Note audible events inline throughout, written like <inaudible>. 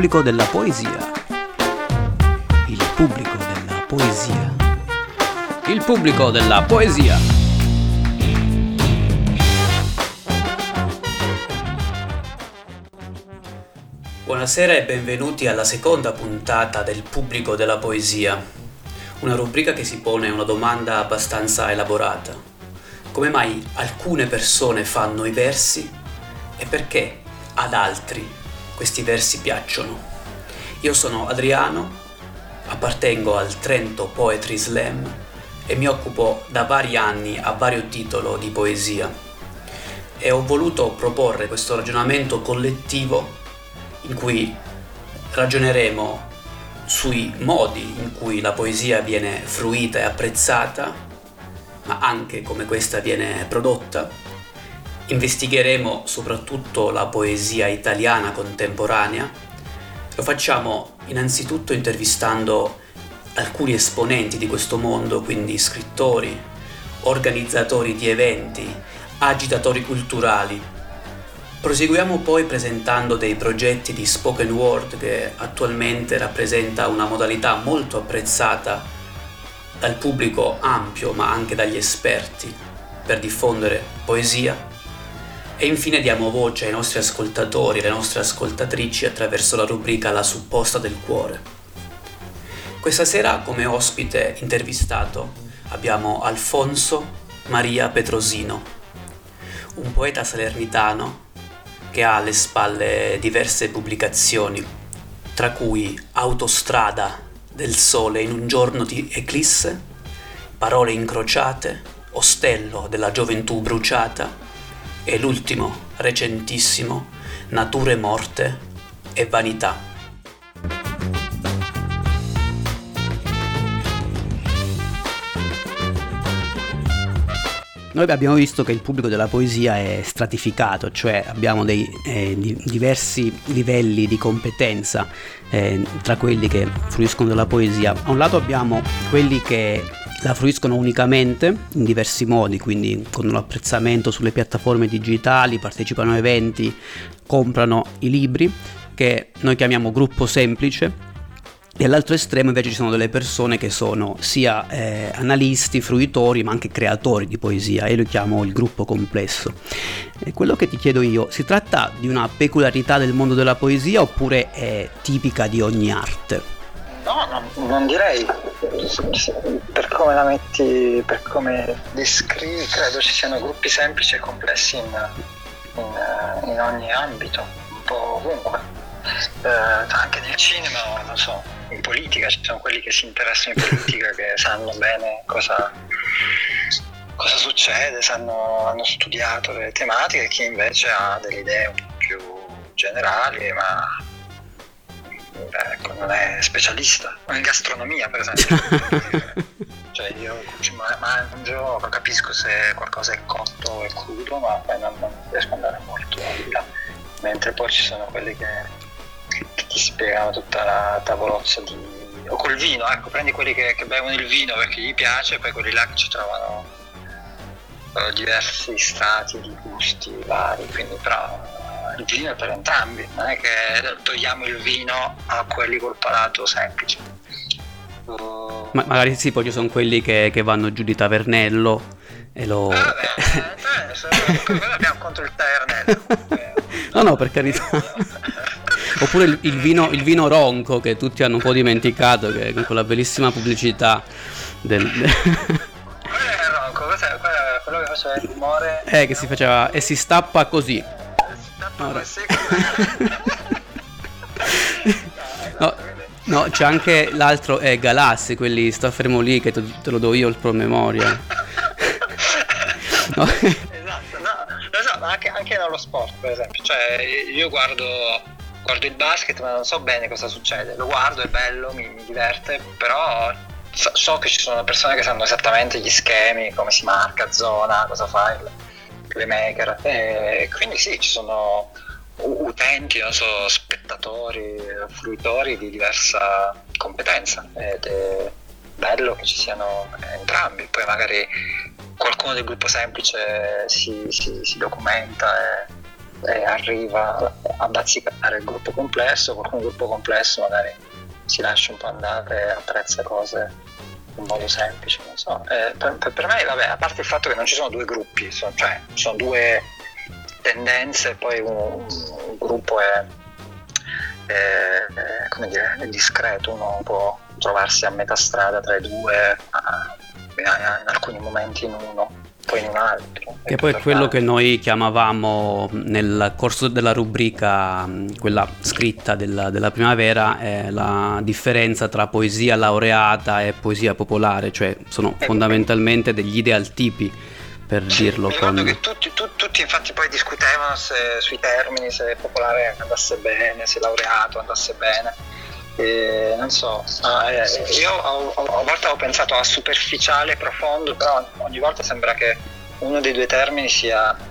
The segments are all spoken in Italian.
pubblico della poesia. Il pubblico della poesia. Il pubblico della poesia. Buonasera e benvenuti alla seconda puntata del pubblico della poesia, una rubrica che si pone una domanda abbastanza elaborata. Come mai alcune persone fanno i versi e perché ad altri questi versi piacciono? Io sono Adriano, appartengo al Trento Poetry Slam e mi occupo da vari anni a vario titolo di poesia e ho voluto proporre questo ragionamento collettivo in cui ragioneremo sui modi in cui la poesia viene fruita e apprezzata, ma anche come questa viene prodotta. Investigheremo soprattutto la poesia italiana contemporanea. Lo facciamo innanzitutto intervistando alcuni esponenti di questo mondo, quindi scrittori, organizzatori di eventi, agitatori culturali, Proseguiamo poi presentando dei progetti di spoken word che attualmente rappresenta una modalità molto apprezzata dal pubblico ampio ma anche dagli esperti per diffondere poesia e infine diamo voce ai nostri ascoltatori e alle nostre ascoltatrici attraverso la rubrica La supposta del cuore. Questa sera come ospite intervistato abbiamo Alfonso Maria Petrosino, un poeta salernitano che ha alle spalle diverse pubblicazioni, tra cui Autostrada del Sole in un giorno di eclisse, Parole incrociate, Ostello della gioventù bruciata e l'ultimo, recentissimo, Nature morte e vanità. Noi abbiamo visto che il pubblico della poesia è stratificato, cioè abbiamo dei eh, di, diversi livelli di competenza eh, tra quelli che fruiscono della poesia. A un lato abbiamo quelli che la fruiscono unicamente in diversi modi, quindi con un apprezzamento sulle piattaforme digitali, partecipano a eventi, comprano i libri, che noi chiamiamo gruppo semplice, e all'altro estremo invece ci sono delle persone che sono sia eh, analisti, fruitori, ma anche creatori di poesia, e lo chiamo il gruppo complesso. E quello che ti chiedo io, si tratta di una peculiarità del mondo della poesia oppure è tipica di ogni arte? No, no non direi. Per come la metti, per come descrivi, credo ci siano gruppi semplici e complessi in, in, in ogni ambito, un po' ovunque. Eh, anche nel cinema, non so, in politica, ci sono quelli che si interessano in politica, che sanno bene cosa, cosa succede, sanno, hanno studiato le tematiche, e chi invece ha delle idee un po' più generali, ma ecco, non è specialista. In gastronomia, per esempio. <laughs> cioè io mangio, capisco se qualcosa è cotto o è crudo, ma poi non, non riesco ad andare molto di là. Mentre poi ci sono quelli che che ti spiegano tutta la tavolozza di... o col vino, ecco, prendi quelli che, che bevono il vino perché gli piace e poi quelli là che ci trovano uh, diversi strati di gusti vari, quindi però il vino è per entrambi, non è che togliamo il vino a quelli col palato semplice. Uh, Ma magari sì, poi ci sono quelli che, che vanno giù di tavernello e lo... Ah, vabbè, eh, abbiamo contro il tavernello. no, no, per carità. Oppure il, il, vino, il, vino, ronco che tutti hanno un po' dimenticato, che con quella bellissima pubblicità del... Qual è il ronco? Cos'è? quello che faceva il rumore? Eh, che si faceva... e si stappa così. Si stappa Ora. così. <laughs> <laughs> no, no, c'è anche l'altro, è eh, Galassi, quelli sta fermo lì che te, te lo do io il promemoria. <laughs> no. Esatto, no, esatto anche, anche nello sport per esempio, cioè io guardo guardo il basket ma non so bene cosa succede, lo guardo, è bello, mi, mi diverte, però so, so, che ci sono persone che sanno esattamente gli schemi, come si marca, zona, cosa fa il playmaker, e quindi sì, ci sono utenti, so, spettatori, fruitori di diversa competenza. Ed è bello che ci siano entrambi, poi magari qualcuno del gruppo semplice si, si, si documenta e e arriva a bazzicare il gruppo complesso, con un gruppo complesso magari si lascia un po' andare, apprezza cose in modo semplice, non so. Eh, per, per, me, vabbè, a parte il fatto che non ci sono due gruppi, sono, cioè sono due tendenze, poi un, un gruppo è, è, come dire, è discreto, uno può trovarsi a metà strada tra i due, in alcuni momenti in uno poi in un altro. Che poi è quello che noi chiamavamo nel corso della rubrica, quella scritta della, della primavera, è la differenza tra poesia laureata e poesia popolare, cioè sono eh, fondamentalmente degli idealtipi per sì, dirlo. Mi con... che tutti, tu, tutti, infatti poi discutevano se, sui termini, se popolare andasse bene, se laureato andasse bene. E, non so, ah, eh, io ho, ho, a volte ho pensato a superficiale, profondo, però ogni volta sembra che uno dei due termini sia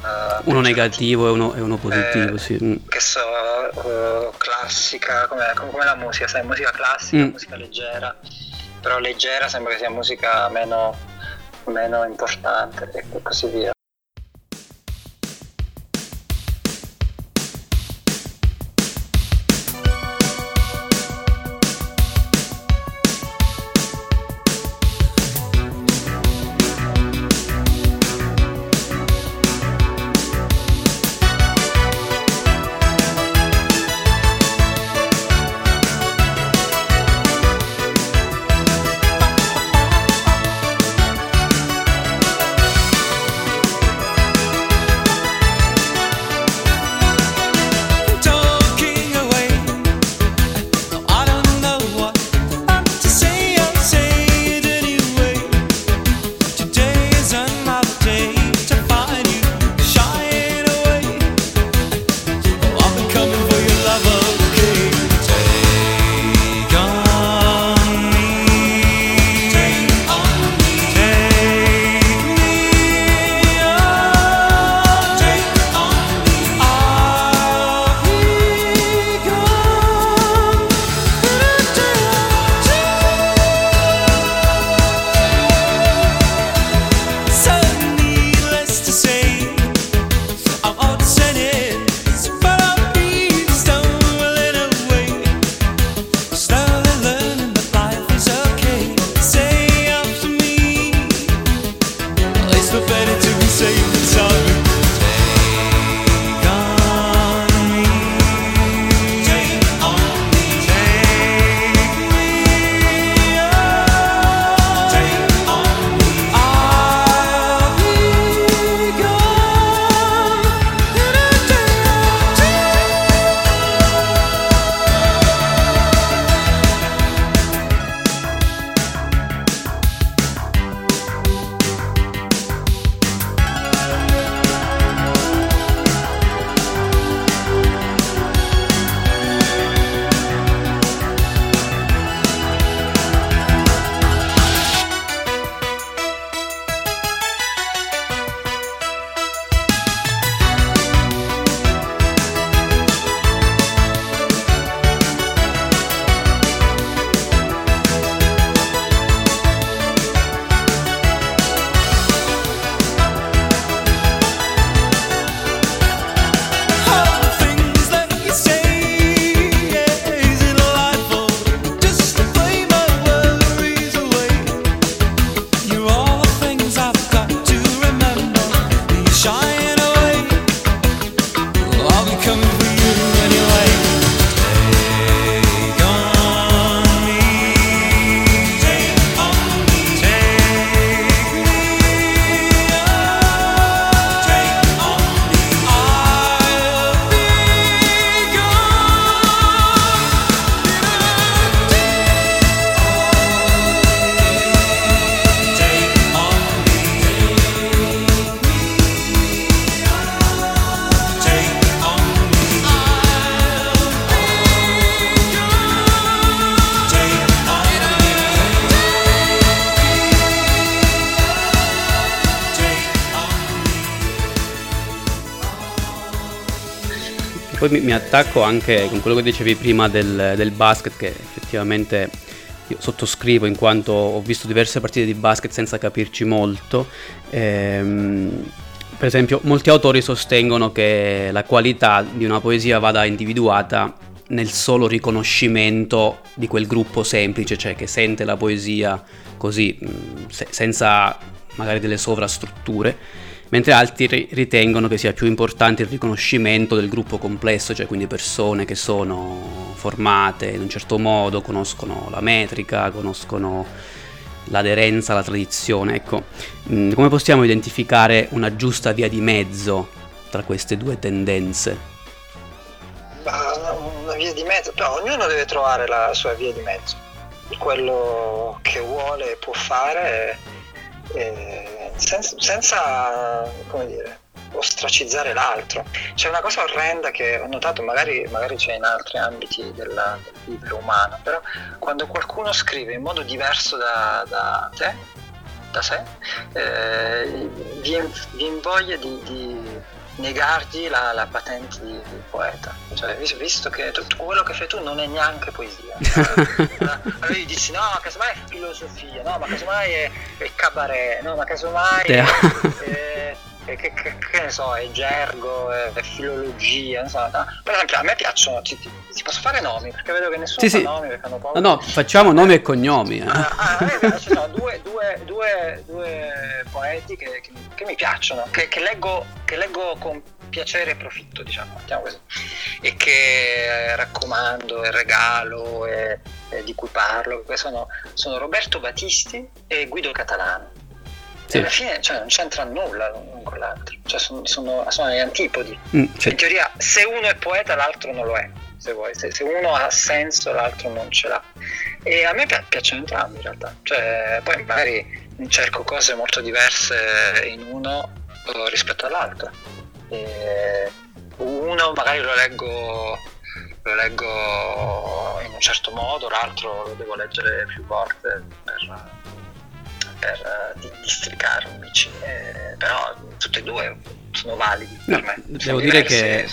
Uh, uno negativo e uno, uno positivo, eh, sì. Mm. Che so, uh, classica, come, come, la musica, sai, musica classica, mm. musica leggera, però leggera sembra che sia musica meno meno importante e così via. Poi mi, mi, attacco anche con quello che dicevi prima del, del basket, che effettivamente io sottoscrivo in quanto ho visto diverse partite di basket senza capirci molto. Ehm, Per esempio, molti autori sostengono che la qualità di una poesia vada individuata nel solo riconoscimento di quel gruppo semplice, cioè che sente la poesia così, mm, se- senza magari delle sovrastrutture, mentre altri ritengono che sia più importante il riconoscimento del gruppo complesso, cioè quindi persone che sono formate in un certo modo, conoscono la metrica, conoscono l'aderenza alla tradizione. Ecco, come possiamo identificare una giusta via di mezzo tra queste due tendenze? Una via di mezzo, però ognuno deve trovare la sua via di mezzo, quello che vuole può fare eh, senza, senza, come dire, ostracizzare l'altro. C'è una cosa orrenda che ho notato, magari, magari c'è in altri ambiti della, del vivere umano, però quando qualcuno scrive in modo diverso da, da te, da sé, eh, vi, vi invoglia di, di negargli la, la patente di, di, poeta. Cioè, visto che tutto quello che fai tu non è neanche poesia. <laughs> allora gli dici no, ma casomai è filosofia, no, ma casomai è, è cabaret, no, ma casomai è, è, <laughs> è che, che, che, ne so, è gergo, è, è filologia, non so. No. Per esempio a me piacciono, ti, ti, ti, posso fare nomi, perché vedo che nessuno sì, fa sì. nomi perché hanno paura. No, no, facciamo nomi e cognomi. Eh. Ah, ah, ci sono due, due, due, due poeti che, che, che, mi piacciono, che, leggo, che leggo con piacere e profitto, diciamo, mettiamo così, e che raccomando e regalo e, e di cui parlo, sono, sono Roberto Battisti e Guido Catalano. Sì. alla fine cioè, non c'entra nulla l'uno con l'altro, cioè, sono, sono, sono gli antipodi. Mm, sì. In teoria, se uno è poeta, l'altro non lo è. Se, vuoi. Se, se, uno ha senso, l'altro non ce l'ha. E a me piacciono entrambi in realtà. Cioè, poi magari cerco cose molto diverse in uno eh, rispetto all'altro. E uno magari lo leggo, lo leggo in un certo modo, l'altro lo devo leggere più volte per uh, districarmici, eh, però tutti e due sono validi no, per me. Devo dire che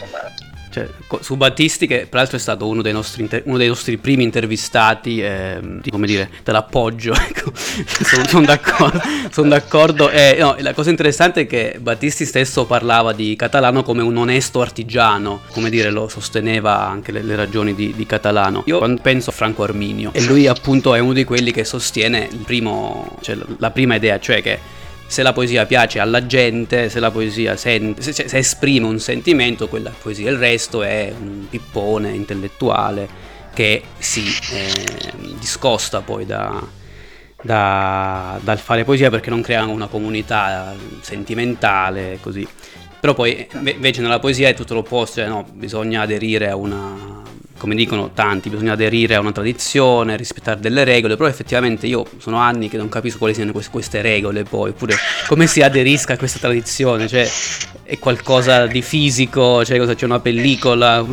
cioè, su Battisti, che peraltro è stato uno dei nostri, inter- uno dei nostri primi intervistati, eh, come dire, te l'appoggio, <laughs> ecco. sono, sono, d'accordo. Sono d'accordo. Eh, no, la cosa interessante è che Battisti stesso parlava di Catalano come un onesto artigiano, come dire, lo sosteneva anche le, le ragioni di, di, Catalano. Io penso a Franco Arminio, e lui appunto è uno di quelli che sostiene primo, cioè, la prima idea, cioè che se la poesia piace alla gente, se la poesia sente, se, se, esprime un sentimento, quella poesia, il resto è un pippone intellettuale che si eh, discosta poi da, da, dal fare poesia perché non crea una comunità sentimentale così. Però poi invece nella poesia è tutto l'opposto, cioè no, bisogna aderire a una come dicono tanti, bisogna aderire a una tradizione, rispettare delle regole, però effettivamente io sono anni che non capisco quali siano queste regole poi, oppure come si aderisca a questa tradizione, cioè è qualcosa di fisico, cioè cosa, c'è una pellicola,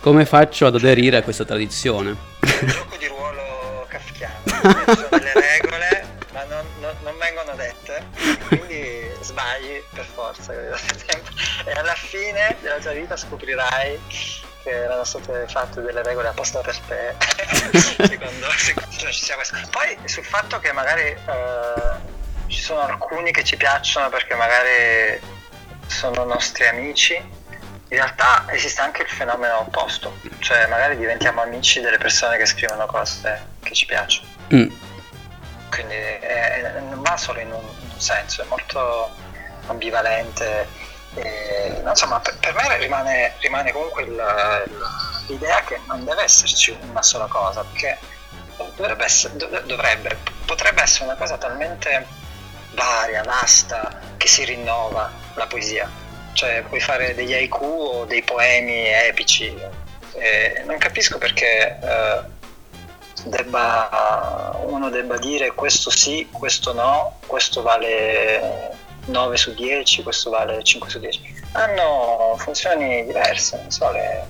come faccio ad aderire a questa tradizione? Un gioco di ruolo kafkiano, ci sono delle regole, ma non, non, non vengono dette, quindi sbagli per forza, e alla fine della tua vita scoprirai che erano state fatte delle regole apposta per te, <laughs> secondo, secondo ci sia questo. Poi sul fatto che magari eh, ci sono alcuni che ci piacciono perché magari sono nostri amici, in realtà esiste anche il fenomeno opposto, cioè magari diventiamo amici delle persone che scrivono cose che ci piacciono. Mm. Quindi è, non va solo in un, in un senso, è molto ambivalente e, insomma, per, per, me rimane, rimane comunque il, l'idea che non deve esserci una sola cosa, perché dovrebbe, essere, dovrebbe, potrebbe essere una cosa talmente varia, vasta, che si rinnova la poesia. Cioè puoi fare degli haiku o dei poemi epici. E non capisco perché eh, debba, uno debba dire questo sì, questo no, questo vale 9 su 10, questo vale 5 su 10. Hanno funzioni diverse, non so, le,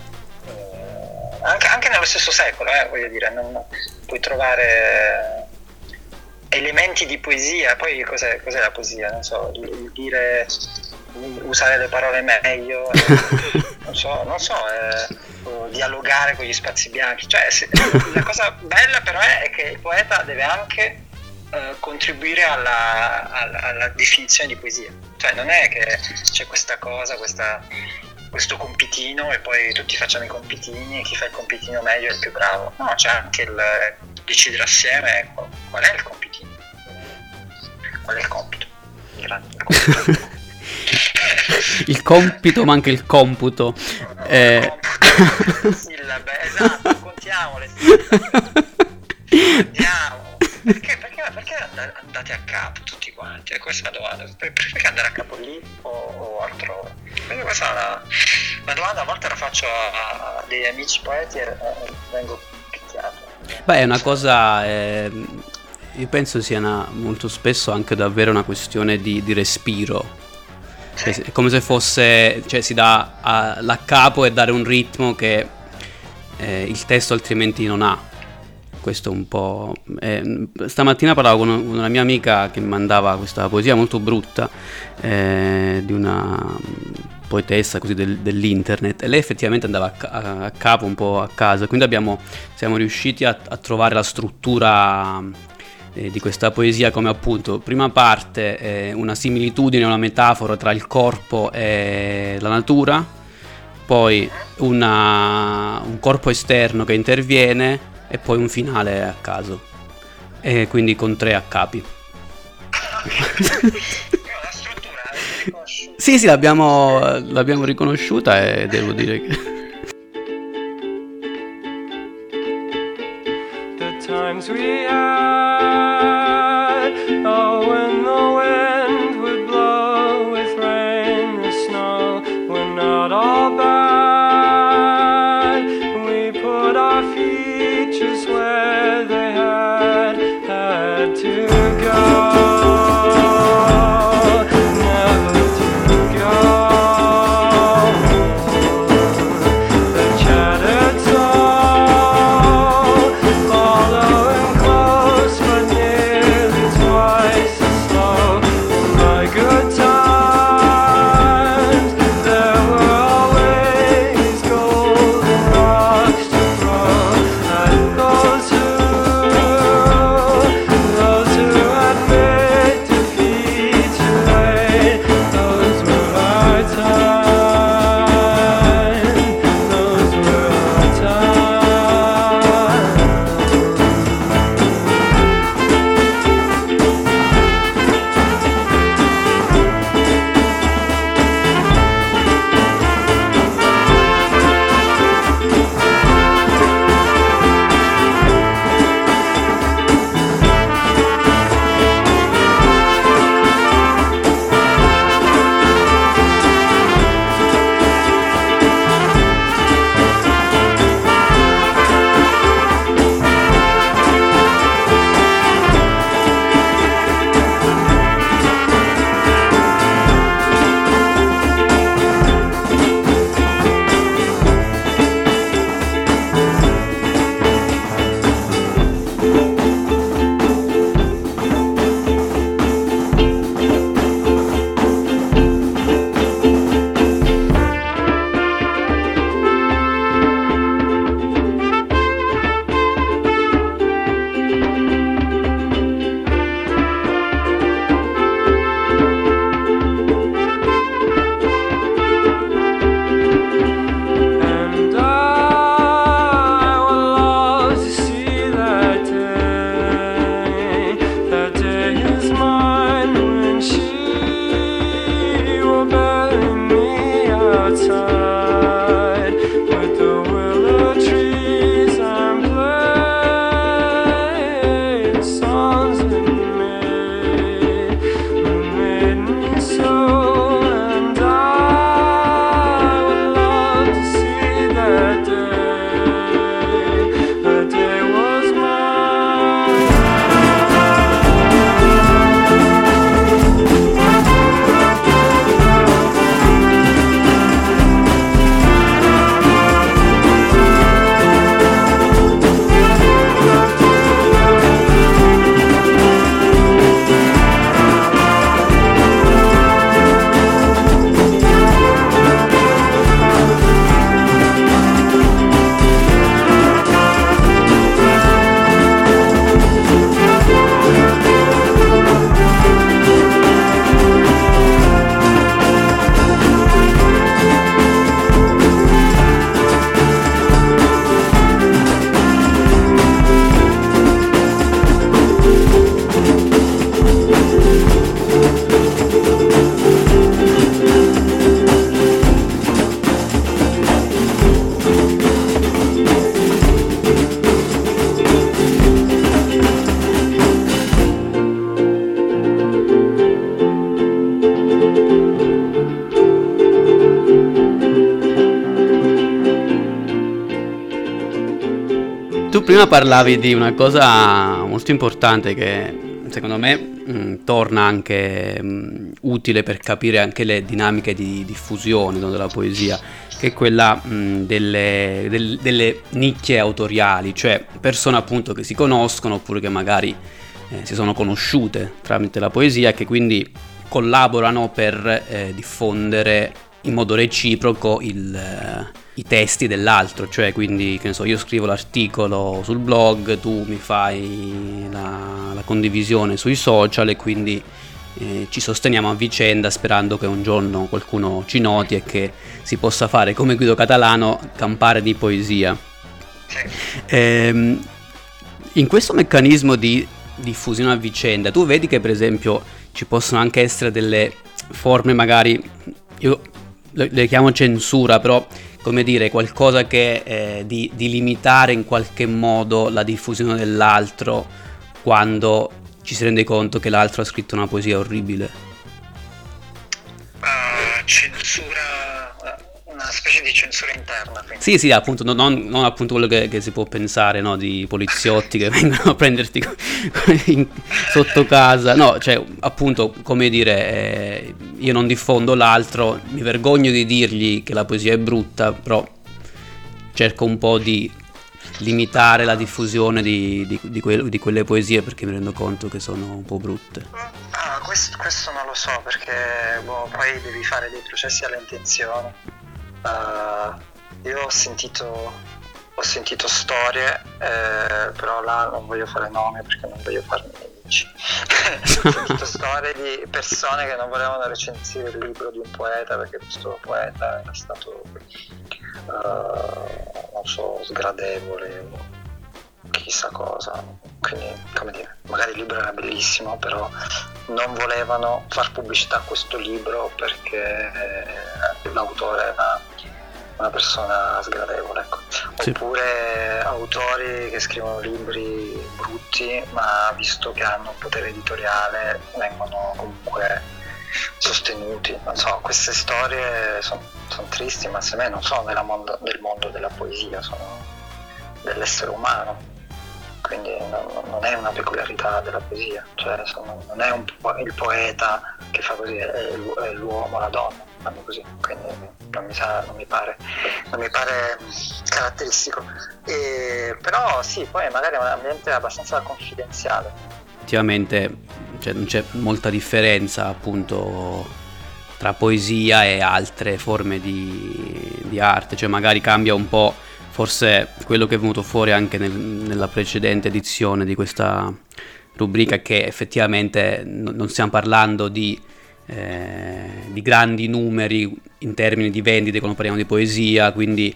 eh, anche, anche, nello stesso secolo, eh, voglio dire, non, puoi trovare elementi di poesia, poi cos'è, cos'è la poesia? Non so, dire, usare le parole meglio, <laughs> non so, non so eh, dialogare con gli spazi bianchi. Cioè, se, la cosa bella però è, è che il poeta deve anche eh, contribuire alla, alla, alla, definizione di poesia. Cioè non è che c'è questa cosa, questa, questo compitino e poi tutti facciamo i compitini e chi fa il compitino meglio è il più bravo. No, c'è anche il decidere assieme qual è il compitino, qual è il compito. Il compito. <laughs> il compito ma anche il computo. Eh... Sillabe, esatto, contiamole. Andiamo. <laughs> andate a capo tutti quanti? Questa è una domanda. Perché andare a capo lì o, o altrove? Quindi questa è una, una, domanda, a volte la faccio a, a degli amici poeti e vengo picchiato. Beh, è una cosa... Eh, io penso sia una, molto spesso anche davvero una questione di, di respiro. Sì. È come se fosse, cioè si dà a, la capo e dare un ritmo che eh, il testo altrimenti non ha questo un po'... Eh, stamattina parlavo con una mia amica che mandava questa poesia molto brutta eh, di una poetessa così del, dell'internet e lei effettivamente andava a, a, a, capo un po' a casa, quindi abbiamo, siamo riusciti a, a trovare la struttura eh, di questa poesia come appunto prima parte eh, una similitudine, una metafora tra il corpo e la natura, poi una, un corpo esterno che interviene e poi un finale a caso. E quindi con tre a capi. <laughs> sì, sì, l'abbiamo, l'abbiamo riconosciuta e devo dire che... The times we prima parlavi di una cosa molto importante che secondo me mh, torna anche mh, utile per capire anche le dinamiche di diffusione no, della poesia, che è quella mh, delle, del, delle, nicchie autoriali, cioè persone appunto che si conoscono oppure che magari eh, si sono conosciute tramite la poesia e che quindi collaborano per eh, diffondere in modo reciproco il, eh, i testi dell'altro, cioè quindi che ne so, io scrivo l'articolo sul blog, tu mi fai la, la condivisione sui social e quindi eh, ci sosteniamo a vicenda sperando che un giorno qualcuno ci noti e che si possa fare come Guido Catalano campare di poesia. Eh, in questo meccanismo di diffusione a vicenda, tu vedi che per esempio ci possono anche essere delle forme magari, io le, le chiamo censura, però come dire, qualcosa che eh, di, di, limitare in qualche modo la diffusione dell'altro quando ci si rende conto che l'altro ha scritto una poesia orribile. Uh, censura specie di censura interna. Quindi. Sì, sì, appunto, non, non appunto quello che, che, si può pensare, no, di poliziotti che <laughs> vengono a prenderti <laughs> in, sotto casa. No, cioè, appunto, come dire, eh, io non diffondo l'altro, mi vergogno di dirgli che la poesia è brutta, però cerco un po' di limitare la diffusione di, di, di, que- di quelle poesie perché mi rendo conto che sono un po' brutte. Ah, questo, questo non lo so perché boh, poi devi fare dei processi alle intenzioni Uh, io ho sentito, ho sentito storie, eh, però là non voglio fare nomi perché non voglio farmi nemici. <laughs> ho sentito storie di persone che non volevano recensire il libro di un poeta perché questo poeta era stato, uh, non so, sgradevole chissà cosa. Quindi, come dire, magari il libro era bellissimo, però non volevano far pubblicità a questo libro perché eh, l'autore era una persona sgradevole. Ecco. Sì. Oppure autori che scrivono libri brutti, ma visto che hanno un potere editoriale, vengono comunque sostenuti. Non so, queste storie sono son tristi, ma se me non sono mondo, del mondo della poesia, sono dell'essere umano. Quindi non, non è una peculiarità della poesia, cioè non è un, il poeta che fa così, è l'uomo, la donna fanno così, quindi non mi, sa, non mi, pare, non mi pare caratteristico. E, però sì, poi magari è un ambiente abbastanza confidenziale. Effettivamente cioè, non c'è molta differenza appunto tra poesia e altre forme di, di arte, cioè magari cambia un po' forse quello che è venuto fuori anche nel, nella precedente edizione di questa rubrica che effettivamente non stiamo parlando di eh, di grandi numeri in termini di vendite quando parliamo di poesia, quindi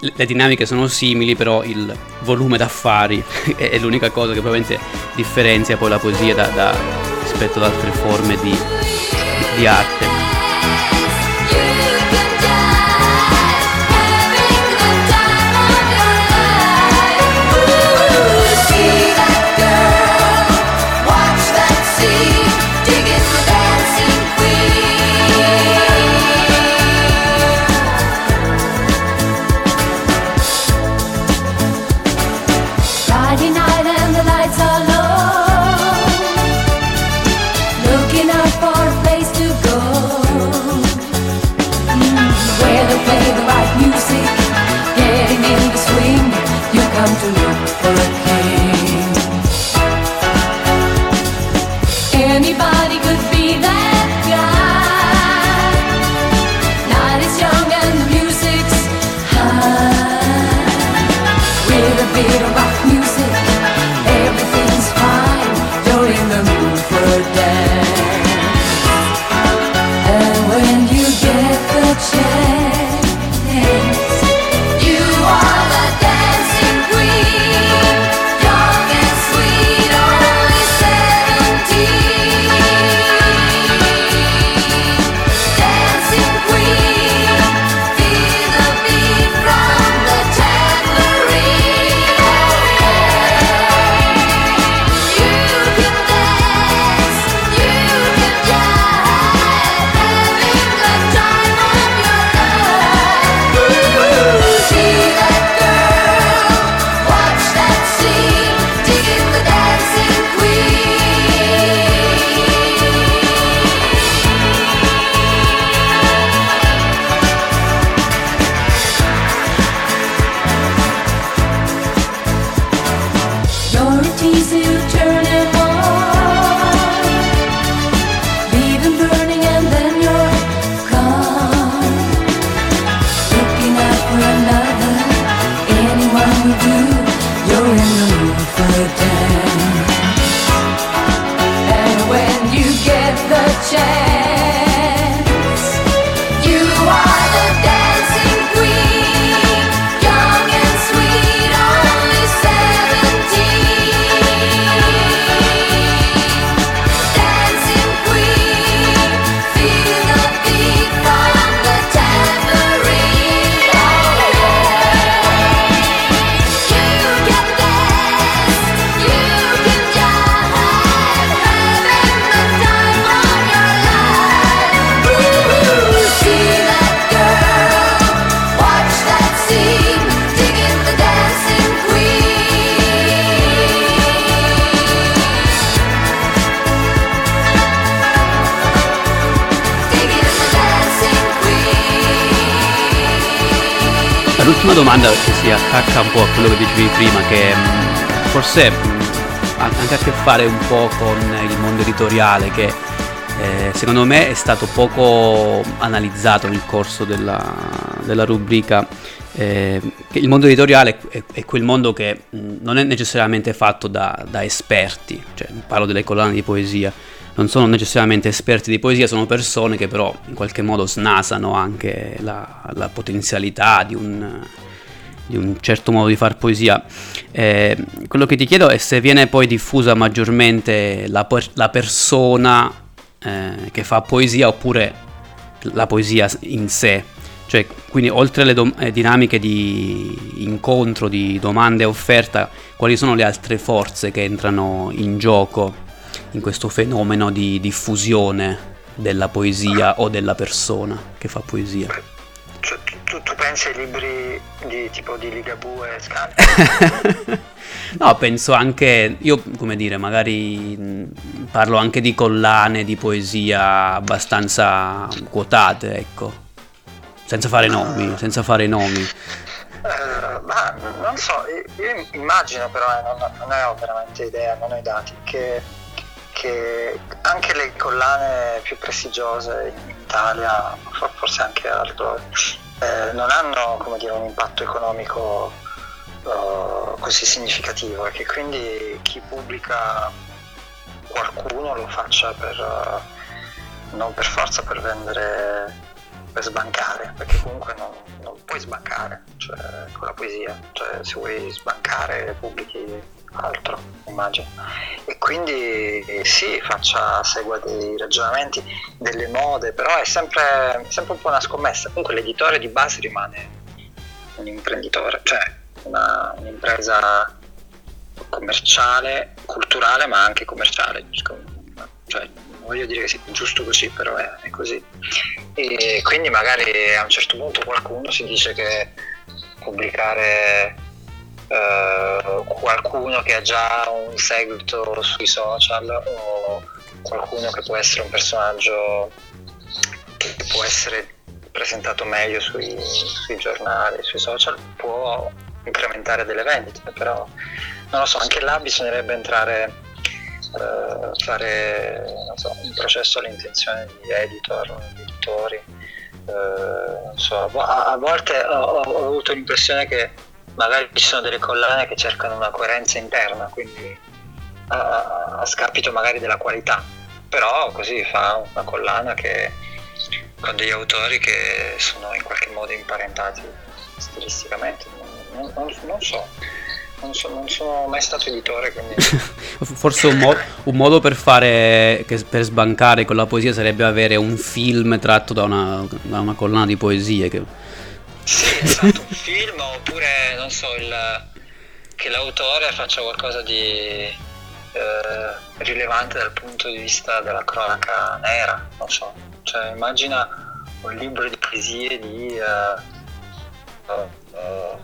le, le dinamiche sono simili, però il volume d'affari è, <laughs> è, l'unica cosa che probabilmente differenzia poi la poesia da, da, rispetto ad altre forme di, di arte. Domanda che si attacca un po' a quello che dicevi prima, che mm, forse mm, ha anche a che fare un po' con il mondo editoriale, che eh, secondo me è stato poco analizzato nel corso della, della rubrica. Eh, il mondo editoriale è, è, quel mondo che mm, non è necessariamente fatto da, da esperti, cioè, parlo delle collane di poesia, non sono necessariamente esperti di poesia, sono persone che però in qualche modo snasano anche la, la potenzialità di un, di un, certo modo di fare poesia. Eh, quello che ti chiedo è se viene poi diffusa maggiormente la, la persona eh, che fa poesia oppure la poesia in sé. Cioè, quindi oltre alle dom- eh, dinamiche di incontro, di domanda e offerta, quali sono le altre forze che entrano in gioco in questo fenomeno di diffusione della poesia o della persona che fa poesia. Tu, tu, pensi ai libri di tipo di Ligabue e Scanti? <laughs> no, penso anche, io come dire, magari parlo anche di collane di poesia abbastanza quotate, ecco. Senza fare nomi, uh, senza fare nomi. Uh, ma non so, io, immagino però, eh, non, non ho veramente idea, non ho i dati, che che anche le collane più prestigiose in Italia, forse anche altrove, eh, non hanno dire, un impatto economico uh, così significativo e che quindi chi pubblica qualcuno lo faccia per, uh, non per forza per vendere, per sbancare, perché comunque non, non puoi sbancare cioè, con la poesia, cioè se vuoi sbancare pubblichi altro, immagino. E quindi sì, faccia, segua dei ragionamenti, delle mode, però è sempre, sempre un po' una scommessa. Comunque l'editore di base rimane un imprenditore, cioè una, un'impresa commerciale, culturale, ma anche commerciale. Cioè, voglio dire che sia giusto così, però è, è così. E quindi magari a un certo punto qualcuno si dice che pubblicare eh, qualcuno che ha già un seguito sui social o qualcuno che può essere un personaggio che può essere presentato meglio sui, sui giornali, sui social, può incrementare delle vendite, però non lo so, anche là bisognerebbe entrare, eh, fare so, un processo all'intenzione di editor, di editori. Eh, so, a, volte ho, ho avuto l'impressione che magari ci sono delle collane che cercano una coerenza interna, quindi a, a scapito magari della qualità, però così fa una collana che, con degli autori che sono in qualche modo imparentati stilisticamente, non, non, non so. Non, so, non, sono mai stato editore, quindi... <laughs> Forse un, mo- un, modo per fare, per sbancare con la poesia sarebbe avere un film tratto da una, da una collana di poesie che sì, <laughs> esatto, un film oppure, non so, il, che l'autore faccia qualcosa di eh, rilevante dal punto di vista della cronaca nera, non so. Cioè, immagina un libro di poesie di, uh, uh,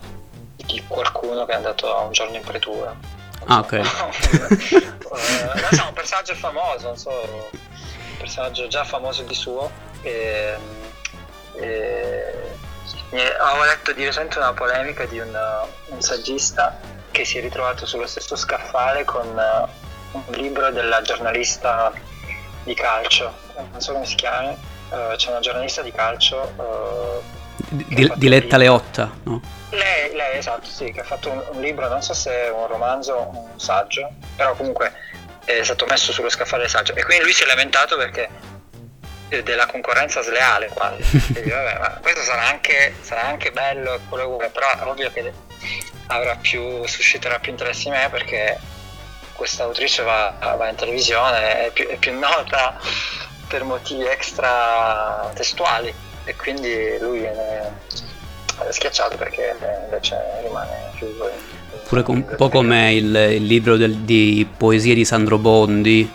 di qualcuno che è andato a un giorno in pretura. Ah, ok. <laughs> so, un personaggio famoso, non so, un personaggio già famoso di suo. E, e ho letto di recente una polemica di un, un, saggista che si è ritrovato sullo stesso scaffale con uh, un libro della giornalista di calcio, non so come si chiama, uh, c'è una giornalista di calcio. Uh, di, Diletta Leotta, no? Lei, lei, esatto, sì, che ha fatto un, un libro, non so se è un romanzo o un saggio, però comunque è stato messo sullo scaffale del saggio. E quindi lui si è lamentato perché della concorrenza sleale quasi. <laughs> Quindi, vabbè, ma questo sarà anche, sarà anche bello quello che però è ovvio che avrà più, susciterà più interesse in me perché questa autrice va, va in televisione, è più, è più, nota per motivi extra testuali e quindi lui viene schiacciato perché invece rimane più... Pure un po' come il, il libro del, di poesie di Sandro Bondi,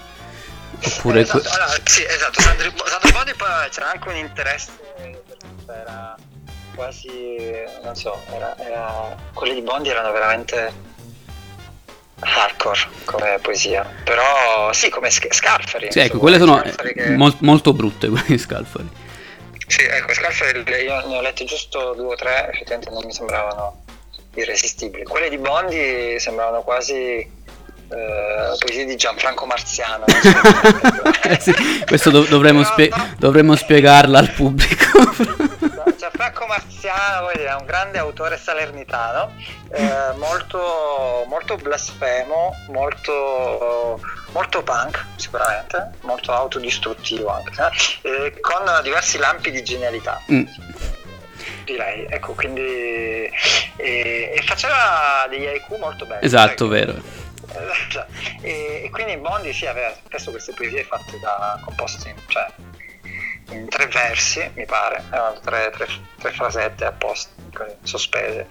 Oppure esatto, que- allora, sì, esatto, Sandro, Sandro Bondi poi c'era anche un interesse era quasi, non so, era, era, quelli di Bondi erano veramente hardcore come poesia, però sì, come sc- Scalfari. Sì, ecco, quelle sono che... mol- molto brutte <laughs> quelle Scalfari. Sì, ecco, Scalfari io ne ho letti giusto due o tre, effettivamente non mi sembravano irresistibili. Quelle di Bondi sembravano quasi Uh, poesie di Gianfranco Marziano. <laughs> sì, questo dov- dovremmo, spie- dovremmo, spiegarla al pubblico. <laughs> Gianfranco Marziano è un grande autore salernitano, eh, molto, molto, blasfemo, molto, molto punk sicuramente, molto autodistruttivo anche, eh, con diversi lampi di genialità. Mm direi. Ecco, quindi e, e, faceva degli haiku molto belli. Esatto, cioè, vero. E, e, quindi Bondi sì, aveva spesso queste poesie fatte da composte in, cioè, in tre versi, mi pare, erano tre, tre, tre frasette apposta, sospese,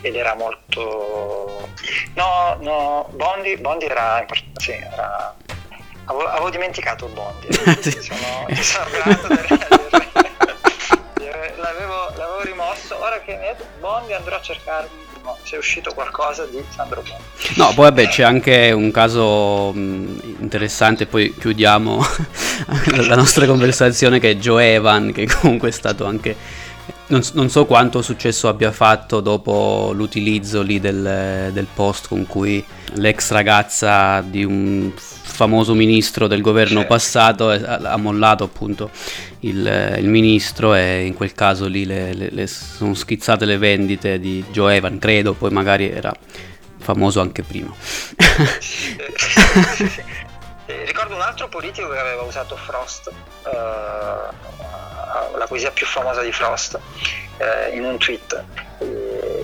ed era molto... No, no, Bondi, Bondi era... Sì, era... Avevo, avevo dimenticato Bondi, <laughs> sono, del, andrò a cercarmi no, c'è uscito qualcosa di Sandro Bondi. No, poi vabbè c'è anche un caso interessante, poi chiudiamo <laughs> la nostra conversazione che è Joe Evan, che comunque è stato anche... Non, non so quanto successo abbia fatto dopo l'utilizzo lì del, del post con cui l'ex ragazza di un famoso ministro del governo certo. passato ha mollato appunto il, il, ministro e in quel caso lì le, le, le sono schizzate le vendite di Joe Evan, credo, poi magari era famoso anche prima. <laughs> Ricordo un altro politico che aveva usato Frost, uh, la poesia più famosa di Frost, uh, in un tweet. E,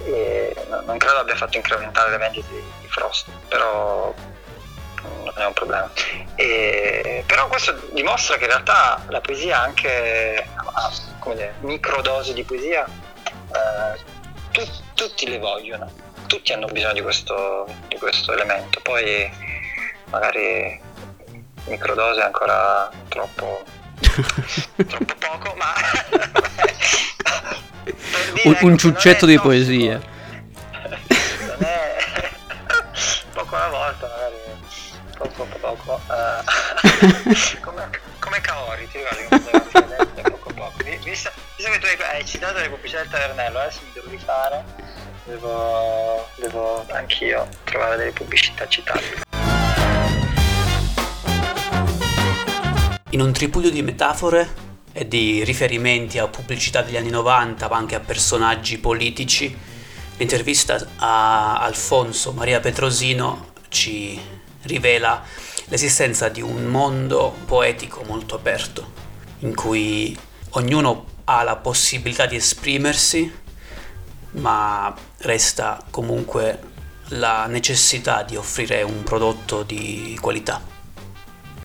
e non credo abbia fatto incrementare le vendite di, di Frost, però non è un problema. E, però questo dimostra che in realtà la poesia anche ha come dire, microdosi di poesia, eh, tu, tutti le vogliono, tutti hanno bisogno di questo, di questo elemento, poi magari microdose è ancora troppo, <laughs> troppo poco, ma... un, un ciuccetto di poesia. Poco uh, <laughs> come, come Kaori ti ricordi poco poco visto, visto che tu hai, hai, citato le pubblicità del tavernello adesso mi devo rifare. Devo, devo anch'io trovare delle pubblicità citate. In un tripudio di metafore e di riferimenti a pubblicità degli anni 90 ma anche a personaggi politici l'intervista a Alfonso Maria Petrosino ci rivela l'esistenza di un mondo poetico molto aperto, in cui ognuno ha la possibilità di esprimersi, ma resta comunque la necessità di offrire un prodotto di qualità.